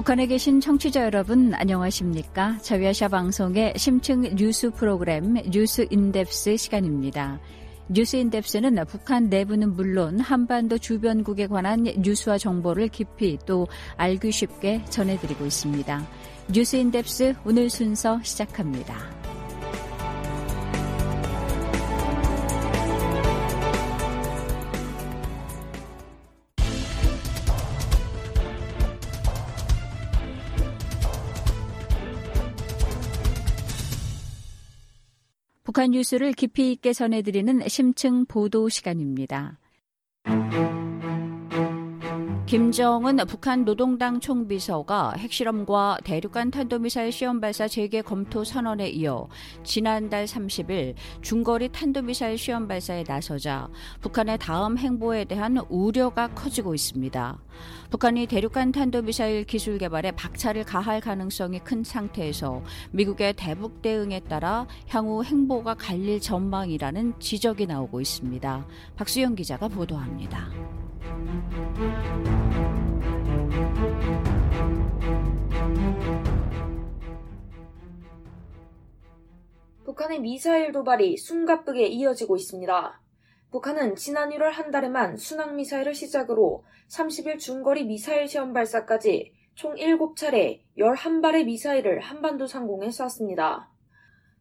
북한에 계신 청취자 여러분 안녕하십니까? 자유아시아 방송의 심층 뉴스 프로그램 뉴스 in-depth 시간입니다. 뉴스 in-depth는 북한 내부는 물론 한반도 주변국에 관한 뉴스와 정보를 깊이 또 알기 쉽게 전해드리고 있습니다. 뉴스 in-depth 오늘 순서 시작합니다. 북한 뉴스를 깊이 있게 전해드리는 심층 보도 시간입니다. 김정은 북한 노동당 총비서가 핵실험과 대륙간 탄도미사일 시험 발사 재개 검토 선언에 이어 지난달 30일 중거리 탄도미사일 시험 발사에 나서자 북한의 다음 행보에 대한 우려가 커지고 있습니다. 북한이 대륙간 탄도미사일 기술 개발에 박차를 가할 가능성이 큰 상태에서 미국의 대북 대응에 따라 향후 행보가 갈릴 전망이라는 지적이 나오고 있습니다. 박수영 기자가 보도합니다. 북한의 미사일 도발이 숨가쁘게 이어지고 있습니다. 북한은 지난 1월 한 달에만 순항미사일을 시작으로 30일 중거리 미사일 시험 발사까지 총 7차례 11발의 미사일을 한반도 상공에 쐈습니다.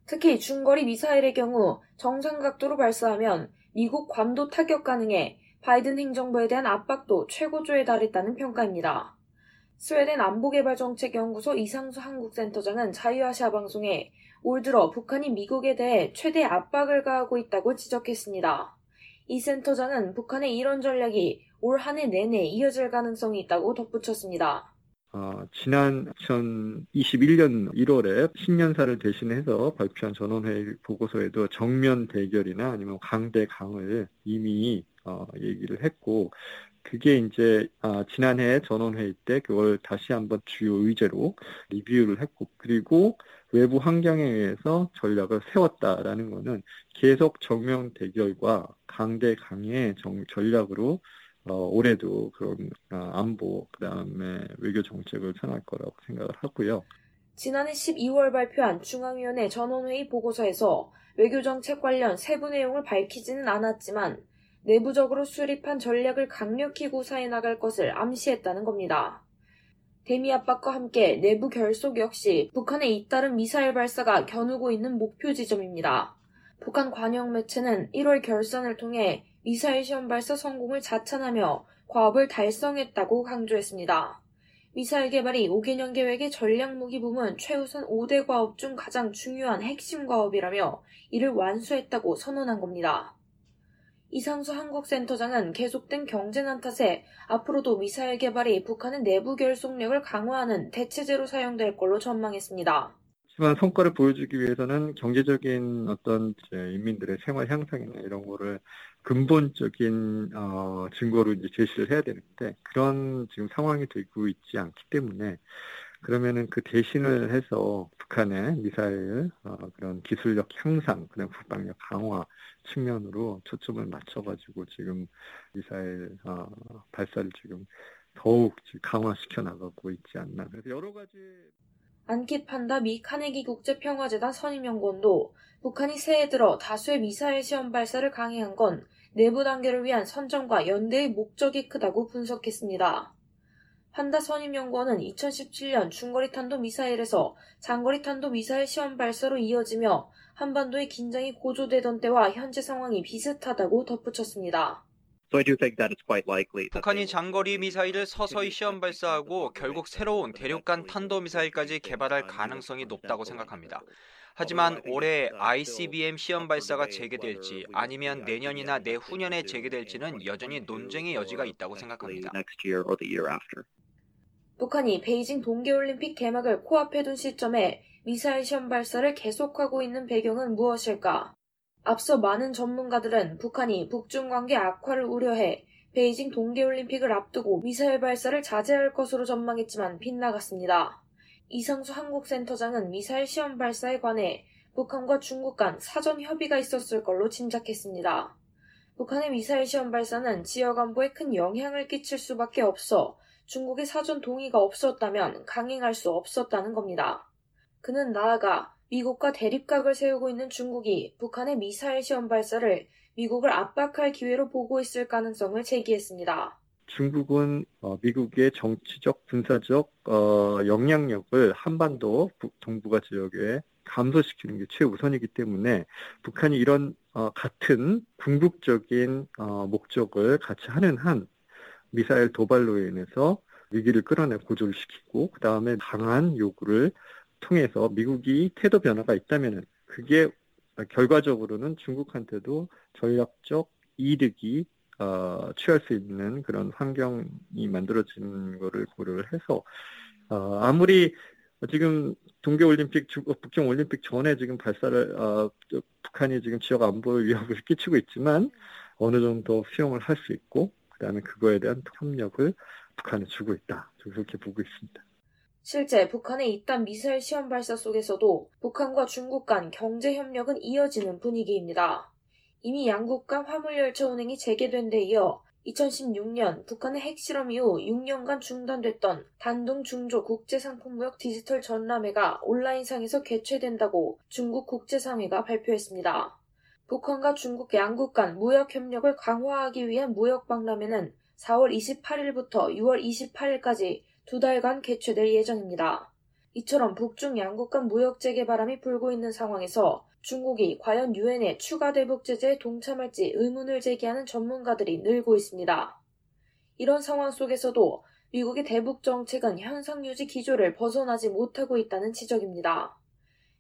특히 중거리 미사일의 경우 정상 각도로 발사하면 미국 괌도 타격 가능해 바이든 행정부에 대한 압박도 최고조에 달했다는 평가입니다. 스웨덴 안보개발정책연구소 이상수 한국센터장은 자유아시아 방송에 올 들어 북한이 미국에 대해 최대 압박을 가하고 있다고 지적했습니다. 이 센터장은 북한의 이런 전략이 올 한 해 내내 이어질 가능성이 있다고 덧붙였습니다. 어, 지난 2021년 1월에 신년사를 대신해서 발표한 전원회의 보고서에도 정면 대결이나 아니면 강대 강을 이미 어, 얘기를 했고 그게 이제 아, 지난해 전원회의 때 그걸 다시 한번 주요 의제로 리뷰를 했고 그리고 외부 환경에 의해서 전략을 세웠다라는 것은 계속 정면 대결과 강대 강의 정, 전략으로 어, 올해도 그런 어, 안보 그다음에 외교 정책을 펴날 거라고 생각을 하고요. 지난해 12월 발표한 중앙위원회 전원회의 보고서에서 외교정책 관련 세부 내용을 밝히지는 않았지만 내부적으로 수립한 전략을 강력히 구사해 나갈 것을 암시했다는 겁니다. 대미 압박과 함께 내부 결속 역시 북한의 잇따른 미사일 발사가 겨누고 있는 목표 지점입니다. 북한 관영 매체는 1월 결산을 통해 미사일 시험 발사 성공을 자찬하며 과업을 달성했다고 강조했습니다. 미사일 개발이 5개년 계획의 전략 무기 부문 최우선 5대 과업 중 가장 중요한 핵심 과업이라며 이를 완수했다고 선언한 겁니다. 이상수 한국센터장은 계속된 경제난 탓에 앞으로도 미사일 개발이 북한의 내부 결속력을 강화하는 대체제로 사용될 걸로 전망했습니다. 하지만 성과를 보여주기 위해서는 경제적인 어떤 인민들의 생활 향상이나 이런 거를 근본적인 어, 증거로 이제 제시를 해야 되는데 그런 지금 상황이 되고 있지 않기 때문에 그러면은 그 대신을 해서 북한의 미사일 어, 그런 기술력 향상, 그다음 국방력 강화 측면으로 초점을 맞춰가지고 지금 미사일 어, 발사를 지금 더욱 강화시켜 나가고 있지 않나. 그래서 여러 가지 안킷 판다 미 카네기 국제평화재단 선임연구원도 북한이 새해 들어 다수의 미사일 시험 발사를 강행한 건 내부 단계를 위한 선정과 연대의 목적이 크다고 분석했습니다. 판다 선임연구원은 2017년 중거리 탄도 미사일에서 장거리 탄도 미사일 시험 발사로 이어지며 한반도의 긴장이 고조되던 때와 현재 상황이 비슷하다고 덧붙였습니다. 북한이 장거리 미사일을 서서히 시험 발사하고 결국 새로운 대륙간 탄도 미사일까지 개발할 가능성이 높다고 생각합니다. 하지만 올해 ICBM 시험 발사가 재개될지 아니면 내년이나 내후년에 재개될지는 여전히 논쟁의 여지가 있다고 생각합니다. 북한이 베이징 동계올림픽 개막을 코앞에 둔 시점에 미사일 시험 발사를 계속하고 있는 배경은 무엇일까? 앞서 많은 전문가들은 북한이 북중 관계 악화를 우려해 베이징 동계올림픽을 앞두고 미사일 발사를 자제할 것으로 전망했지만 빗나갔습니다. 이상수 한국센터장은 미사일 시험 발사에 관해 북한과 중국 간 사전 협의가 있었을 걸로 짐작했습니다. 북한의 미사일 시험 발사는 지역 안보에 큰 영향을 끼칠 수밖에 없어 중국의 사전 동의가 없었다면 강행할 수 없었다는 겁니다. 그는 나아가 미국과 대립각을 세우고 있는 중국이 북한의 미사일 시험 발사를 미국을 압박할 기회로 보고 있을 가능성을 제기했습니다. 중국은 어, 미국의 정치적, 군사적 어, 영향력을 한반도 동북아 지역에 감소시키는 게 최우선이기 때문에 북한이 이런 어, 같은 궁극적인 어, 목적을 같이 하는 한 미사일 도발로 인해서 위기를 끌어내 고조를 시키고 그 다음에 강한 요구를 통해서 미국이 태도 변화가 있다면은 그게 결과적으로는 중국한테도 전략적 이득이 어, 취할 수 있는 그런 환경이 만들어지는 것을 고려를 해서 어, 아무리 지금 동계올림픽, 어, 북경올림픽 전에 지금 발사를 어, 북한이 지금 지역 안보에 위협을 끼치고 있지만 어느 정도 수용을 할 수 있고 그다음에 그거에 대한 협력을 북한에 주고 있다. 그렇게 보고 있습니다. 실제 북한의 이딴 미사일 시험 발사 속에서도 북한과 중국 간 경제 협력은 이어지는 분위기입니다. 이미 양국 간 화물열차 운행이 재개된 데 이어 2016년 북한의 핵실험 이후 6년간 중단됐던 단둥 중조 국제상품무역 디지털 전람회가 온라인상에서 개최된다고 중국 국제상회가 발표했습니다. 북한과 중국 양국 간 무역 협력을 강화하기 위한 무역 박람회는 4월 28일부터 6월 28일까지 두 달간 개최될 예정입니다. 이처럼 북중 양국 간 무역 재개 바람이 불고 있는 상황에서 중국이 과연 유엔의 추가 대북 제재에 동참할지 의문을 제기하는 전문가들이 늘고 있습니다. 이런 상황 속에서도 미국의 대북 정책은 현상 유지 기조를 벗어나지 못하고 있다는 지적입니다.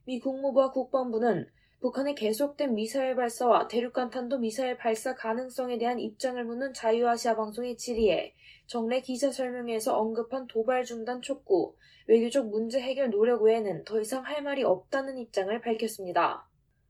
미 국무부와 국방부는 북한의 계속된 미사일 발사와 대륙간 탄도 미사일 발사 가능성에 대한 입장을 묻는 자유아시아 방송의 질의에 정례 기자 설명회에서 언급한 도발 중단 촉구, 외교적 문제 해결 노력 외에는 더 이상 할 말이 없다는 입장을 밝혔습니다.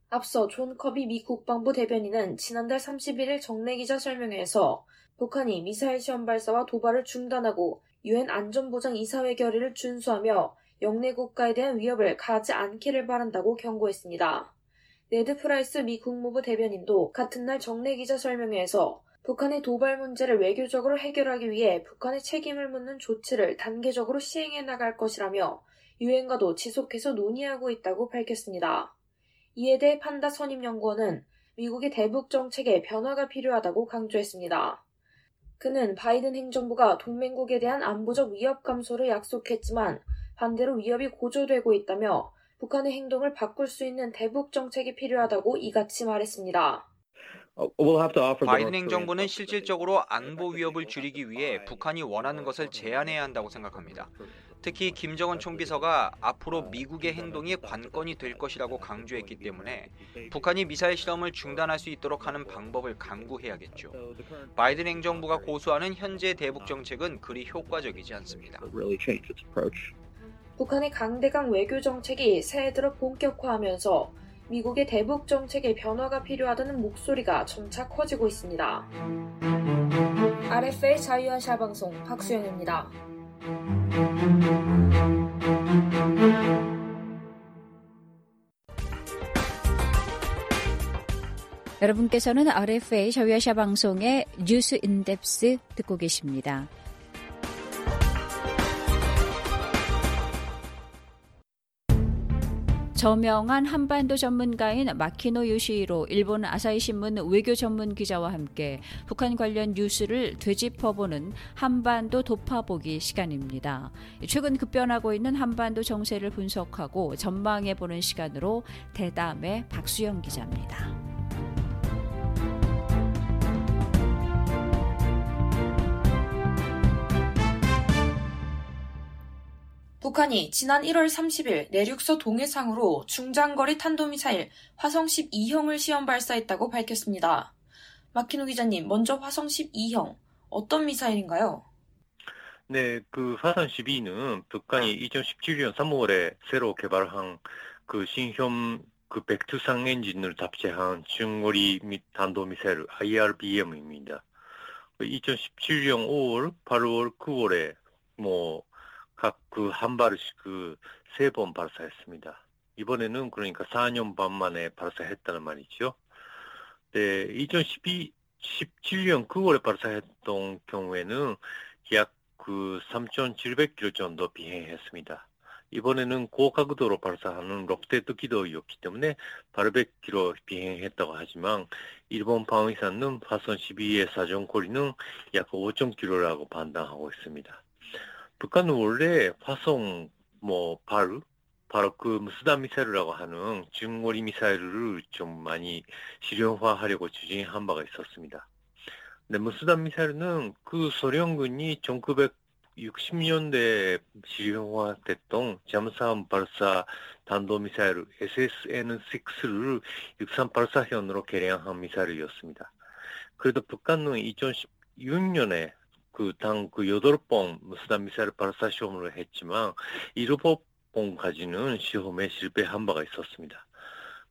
앞서 존 커비 미 국방부 대변인은 지난달 31일 정례 기자 설명회에서 북한이 미사일 시험 발사와 도발을 중단하고 유엔 안전보장 이사회 결의를 준수하며 역내 국가에 대한 위협을 가하지 않기를 바란다고 경고했습니다. 네드 프라이스 미 국무부 대변인도 같은 날 정례 기자 설명회에서 북한의 도발 문제를 외교적으로 해결하기 위해 북한의 책임을 묻는 조치를 단계적으로 시행해 나갈 것이라며 유엔과도 지속해서 논의하고 있다고 밝혔습니다. 이에 대해 판다 선임연구원은 미국의 대북 정책에 변화가 필요하다고 강조했습니다. 그는 바이든 행정부가 동맹국에 대한 안보적 위협 감소를 약속했지만 반대로 위협이 고조되고 있다며 북한의 행동을 바꿀 수 있는 대북 정책이 필요하다고 이같이 말했습니다. 바이든 행정부는 실질적으로 안보 위협을 줄이기 위해 북한이 원하는 것을 제안해야 한다고 생각합니다. 특히 김정은 총비서가 앞으로 미국의 행동이 관건이 될 것이라고 강조했기 때문에 북한이 미사일 실험을 중단할 수 있도록 하는 방법을 강구해야겠죠. 바이든 행정부가 고수하는 현재 대북 정책은 그리 효과적이지 않습니다. 북한의 강대강 외교 정책이 새해 들어 본격화하면서 미국의 대북 정책에 변화가 필요하다는 목소리가 점차 커지고 있습니다. RFA 자유아시아 방송 박수영입니다. 여러분께서는 RFA 자유아시아 방송의 뉴스 인덱스 듣고 계십니다. 저명한 한반도 전문가인 마키노 요시히로 일본 아사히 신문 외교 전문 기자와 함께 북한 관련 뉴스를 되짚어보는 한반도 도파보기 시간입니다. 최근 급변하고 있는 한반도 정세를 분석하고 전망해보는 시간으로 대담의 박수영 기자입니다. 북한이 지난 1월 30일 내륙서 동해상으로 중장거리 탄도미사일 화성 12형을 시험 발사했다고 밝혔습니다. 마키노 기자님, 먼저 화성 12형 어떤 미사일인가요? 네, 그 화성 12는 북한이 2017년 3월에 새로 개발한 그 신형 그 백투상 엔진을 탑재한 중거리 및 단도미사일 IRBM입니다. 2017년 5월, 8월, 9월에 뭐 각 그 한 발씩 그 세 번 발사했습니다. 이번에는 그러니까 4년 반 만에 발사했다는 말이죠. 네, 2012, 17년 9월에 발사했던 경우에는 약 그 3,700km 정도 비행했습니다. 이번에는 고각도로 발사하는 록테트 기도였기 때문에 800km 비행했다고 하지만 일본 방위사는 화성 12의 사정 거리는 약 5.km라고 판단하고 있습니다. 북한은 원래 화성 뭐 바로 바로 그 무스다 미사일이라고 하는 중거리 미사일을 좀 많이 실용화하려고 추진한 바가 있었습니다. 근데 무스다 미사일은 그 소련군이 1900 60년대 실용화됐던 잠수함 발사 단도미사일 SSN-6를 육산 발사형으로 개량한 미사일이었습니다. 그래도 북한은 2016년에 그당그 여덟 번 무수단 미사일 발사 시험을 했지만 일곱 번까지는 시험에 실패한 바가 있었습니다.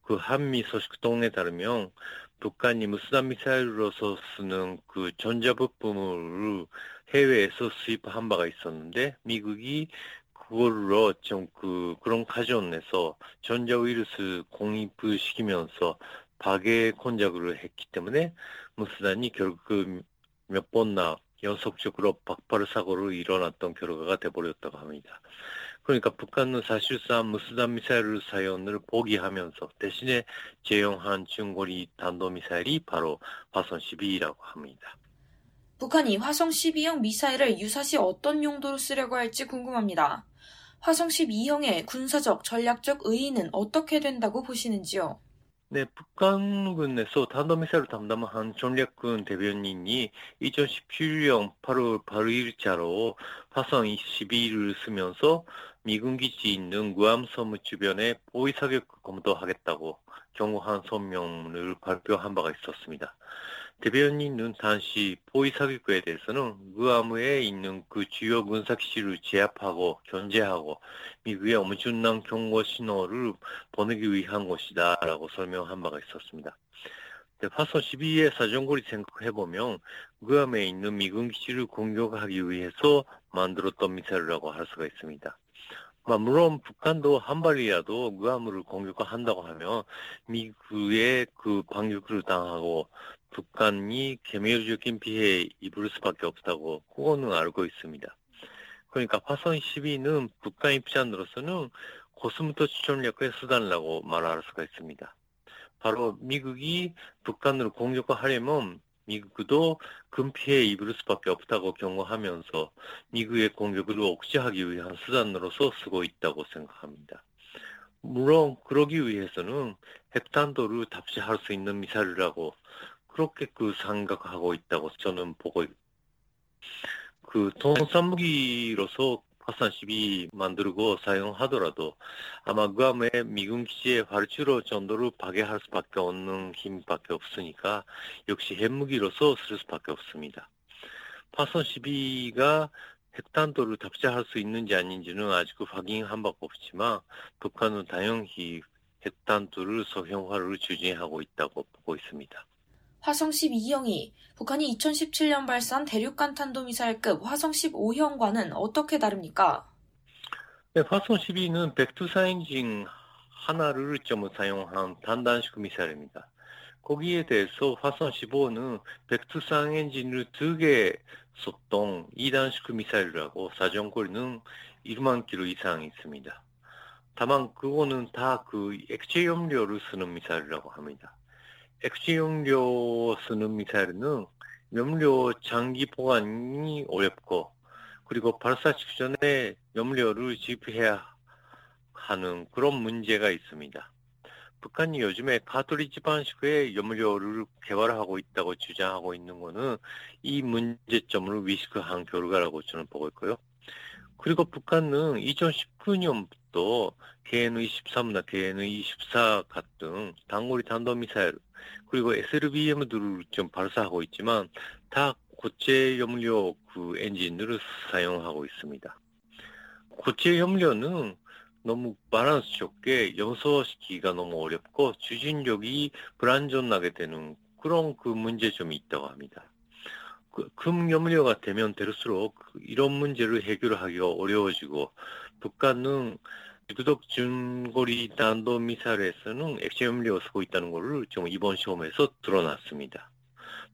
그 한미 소식통에 따르면 북한이 무수단 미사일로서 쓰는 그 전자 부품을 해외에서 수입한 바가 있었는데 미국이 그걸로 좀 그 그런 가전에서 전자 우이루스 공입을 시키면서 박해 공작을 했기 때문에 무스단이 결국 그몇 번나 연속적으로 박발 사고로 일어났던 결과가 돼버렸다고 합니다. 그러니까 북한은 사실상 무스단 미사일 사연을 포기하면서 대신에 제용한 중거리 단도미사일이 바로 화성 12라고 합니다. 북한이 화성 12형 미사일을 유사시 어떤 용도로 쓰려고 할지 궁금합니다. 화성 12형의 군사적, 전략적 의의는 어떻게 된다고 보시는지요? 네, 북한군에서 단도미사일 담당한 전략군 대변인이 2017년 8월 8일자로 화성 12를 쓰면서 미군 기지 있는 구암 섬 주변에 보위 사격 검토하겠다고 경고한 성명을 발표한 바가 있었습니다. 대변인은 당시 포위 사격에 대해서는 그암에 있는 그 주요 군사기지를 제압하고 견제하고 미국의 엄청난 경고 신호를 보내기 위한 것이다라고 설명한 바가 있었습니다. 화성 12의 사정거리 생각해보면 그암에 있는 미군 기지를 공격하기 위해서 만들었던 미사일이라고 할 수가 있습니다. 물론 북한도 한 발이라도 그암을 공격한다고 하면 미국의 그 반격을 당하고 북한이 개멸적인 피해 입을 수밖에 없다고 그거는 알고 있습니다. 그러니까 화성 12는 북한 입장으로서는 고스모토 추천력의 수단이라고 말할 수가 있습니다. 바로 미국이 북한을 공격하려면 미국도 금 피해 입을 수밖에 없다고 경고하면서 미국의 공격을 억제하기 위한 수단으로서 쓰고 있다고 생각합니다. 물론 그러기 위해서는 핵탄도를 답시할 수 있는 미사일이라고 그렇게 그 생각하고 있다고 저는 보고 그 통상무기로서 화산 12 만들고 사용하더라도 아마 그 암에 미군 기지의 활주로 정도를 파괴할 수밖에 없는 힘밖에 없으니까 역시 핵무기로서 쓸 수밖에 없습니다. 화산 12가 핵탄도를 답시할 수 있는지 아닌지는 아직 확인한 바가 없지만 북한은 당연히 핵탄두를 소형화를 추진하고 있다고 보고 있습니다. 화성 12형이 북한이 2017년 발사한 대륙간 탄도미사일급 화성 15형과는 어떻게 다릅니까? 네, 화성 12는 백투사 엔진 하나를 좀 사용한 단단식 미사일입니다. 거기에 대해서 화성 15는 백투상 엔진을 두개 썼던 2단식 미사일이라고 사정거리는 1만 킬로 이상 있습니다. 다만 그거는 다 그 액체 염료를 쓰는 미사일이라고 합니다. 액시용료 쓰는 미사일은 염료 장기 보관이 어렵고 그리고 발사 직전에 염료를 지급해야 하는 그런 문제가 있습니다. 북한이 요즘에 카톨리지 방식의 염료를 개발하고 있다고 주장하고 있는 것은 이 문제점을 위식한 결과라고 저는 보고 있고요. 그리고 북한은 2019년부터 KN-23나 KN-24 같은 단거리 단도미사일 그리고 SLBM들을 좀 발사하고 있지만 다 고체 염료 그 엔진을 사용하고 있습니다. 고체 염료는 너무 바란스 좋게 염소시키기가 너무 어렵고 추진력이 불안전하게 되는 그런 그 문제점이 있다고 합니다. 그 금염료가 되면 될수록 이런 문제를 해결하기가 어려워지고 북한은 유독 중거리 단도미사일에서는 액체염료가 쓰고 있다는 것을 좀 이번 시험에서 드러났습니다.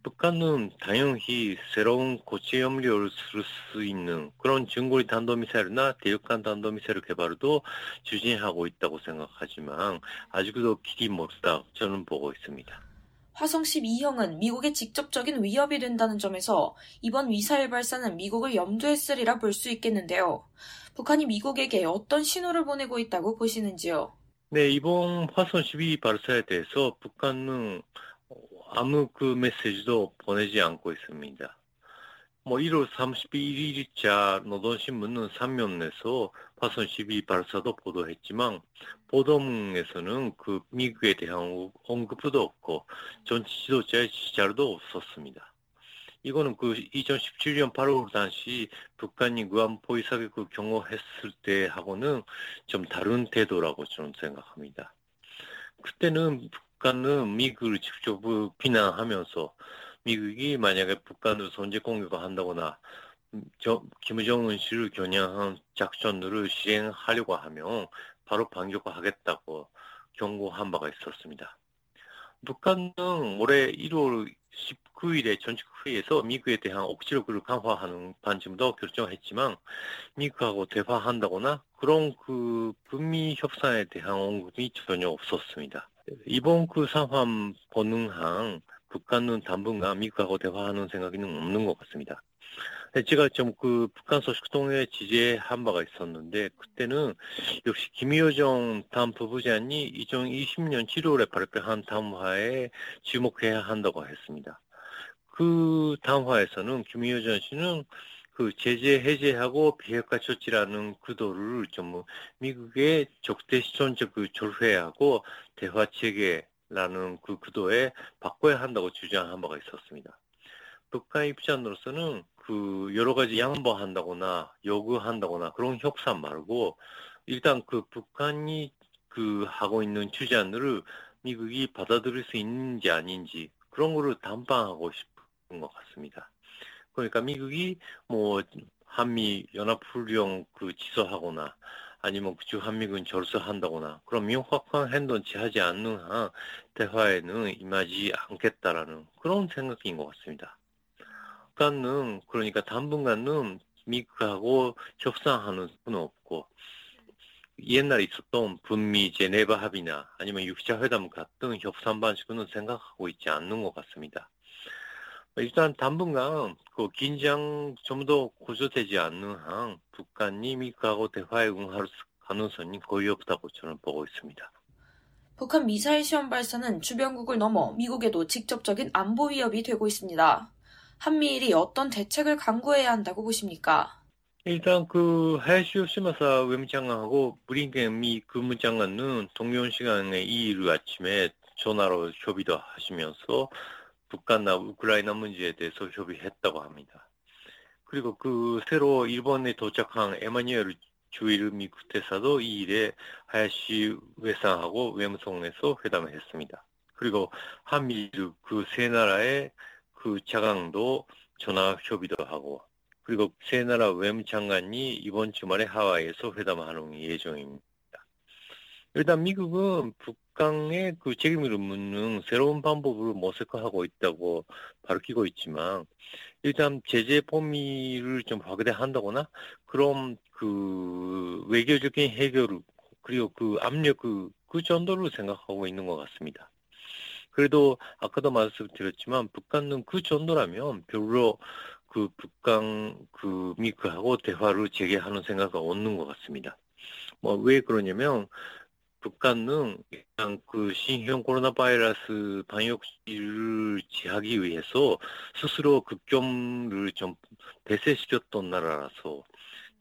북한은 당연히 새로운 고체 염료를 쓸 수 있는 그런 중거리 탄도미사일이나 대륙간 탄도미사일 개발도 추진하고 있다고 생각하지만 아직도 길이 멀다 저는 보고 있습니다. 화성 12형은 미국의 직접적인 위협이 된다는 점에서 이번 미사일 발사는 미국을 염두에 쓰리라 볼 수 있겠는데요. 북한이 미국에게 어떤 신호를 보내고 있다고 보시는지요? 네, 이번 화성 12 발사에 대해서 북한은 아무 그 메시지도 보내지 않고 있습니다. 뭐 1월 31일자 노동신문은 3면에서 화성 12 발사도 보도했지만 보도문에서는 그 미국에 대한 언급도 없고 전체 지도자의 지자도 없었습니다. 이거는 그 2017년 8월 당시 북한이 구안 포위 사격을 경호했을 때하고는 좀 다른 태도라고 저는 생각합니다. 그때는 북한은 미국을 직접 비난하면서 미국이 만약에 북한을 선제 공격을 한다거나 저, 김정은 씨를 겨냥한 작전들을 시행하려고 하면 바로 반격하겠다고 경고한 바가 있었습니다. 북한은 올해 1월 19일에 전직 회의에서 미국에 대한 억지력을 강화하는 반쯤도 결정했지만 미국하고 대화한다거나 그런 그 북미 협상에 대한 언급이 전혀 없었습니다. 이번 그 상황 번능한 북한은 당분간 미국하고 대화하는 생각이 없는 것 같습니다. 제가 좀 그 북한 소식통에 지지한 바가 있었는데 그때는 역시 김여정 다음 부부장이 2020년 7월에 발표한 담화에 주목해야 한다고 했습니다. 그 담화에서는 김여정 씨는 그 제재 해제하고 비핵화 조치라는 구도를 좀 미국의 적대 시선적 그 졸회하고 대화 체계 라는 그 구도에 바꿔야 한다고 주장한 바가 있었습니다. 북한 입장으로서는 그 여러 가지 양보한다거나 요구한다거나 그런 협상 말고 일단 그 북한이 그 하고 있는 주장들을 미국이 받아들일 수 있는지 아닌지 그런 거를 담방하고 싶은 것 같습니다. 그러니까 미국이 뭐 한미 연합훈련 그 지소하거나 아니면 주 한미군 절수한다거나 그런 명확한 행동 취하지 않는 한 대화에는 임하지 않겠다라는 그런 생각인 것 같습니다. 북한은 그러니까 당분간은 미국하고 협상하는 수는 없고 옛날에 있었던 북미 제네바 합의나 아니면 육자 회담 같은 협상 방식은 생각하고 있지 않는 것 같습니다. 일단 당분간 그 긴장 좀 더 고조되지 않는 한 북한이 미국하고 대화에 응할 가능성이 거의 없다고 저는 보고 있습니다. 북한 미사일 시험 발사는 주변국을 넘어 미국에도 직접적인 안보 위협이 되고 있습니다. 한미일이 어떤 대책을 강구해야 한다고 보십니까? 일단 그 하야시 요시마사 외무장관하고 브링겐 미 국무장관은 동료 시간에 2일 아침에 전화로 협의도 하시면서 북한과 우크라이나 문제에 대해서 협의했다고 합니다. 그리고 그 새로 일본에 도착한 에마니엘 주일 미국 대사도 이 일에 하야시 외상하고 외무성에서 회담을 했습니다. 그리고 한미 그세 나라의 그 자강도 전화 협의도 하고 그리고 세 나라 외무장관이 이번 주말에 하와이에서 회담하는 예정입니다. 일단 미국은 북 한의 그 책임을 묻는 새로운 방법을 모색하고 있다고 밝히고 있지만 일단 제재 범위를 좀 확대한다거나 그럼 그 외교적인 해결 그리고 그 압력 그, 그 정도로 생각하고 있는 것 같습니다. 그래도 아까도 말씀드렸지만 북한은 그 정도라면 별로 그 북한 그 미국하고 대화를 재개하는 생각이 없는 것 같습니다. 뭐 왜 그러냐면 북한은 일단 그 신형 코로나 바이러스 방역을 지하기 위해서 스스로 극점을 좀 배세시켰던 나라라서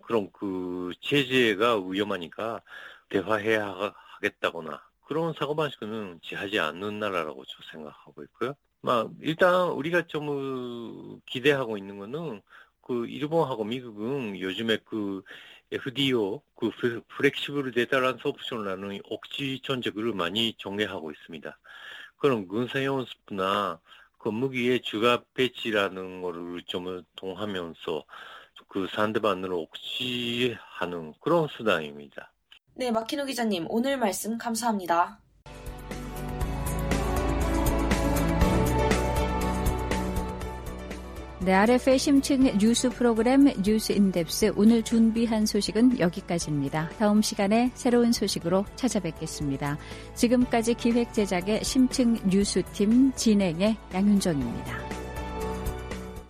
그런 그 체제가 위험하니까 대화해야 하겠다거나 그런 사고방식은 취하지 않는 나라라고 저 생각하고 있고요. 막 일단 우리가 좀 기대하고 있는 거는 그 일본하고 미국은 요즘에 그 FDO 그 flexible deterrent option이라는 억지 전략을 많이 정례하고 있습니다. 그런 군사 연습나 그 무기의 추가 배치라는 거를 좀 통하면서 그 상대방을 억지하는 그런 수단입니다. 네, 마키노 기자님, 오늘 말씀 감사합니다. 네, RF의 심층 뉴스 프로그램 뉴스 인덱스 오늘 준비한 소식은 여기까지입니다. 다음 시간에 새로운 소식으로 찾아뵙겠습니다. 지금까지 기획 제작의 심층 뉴스팀 진행의 양윤정입니다.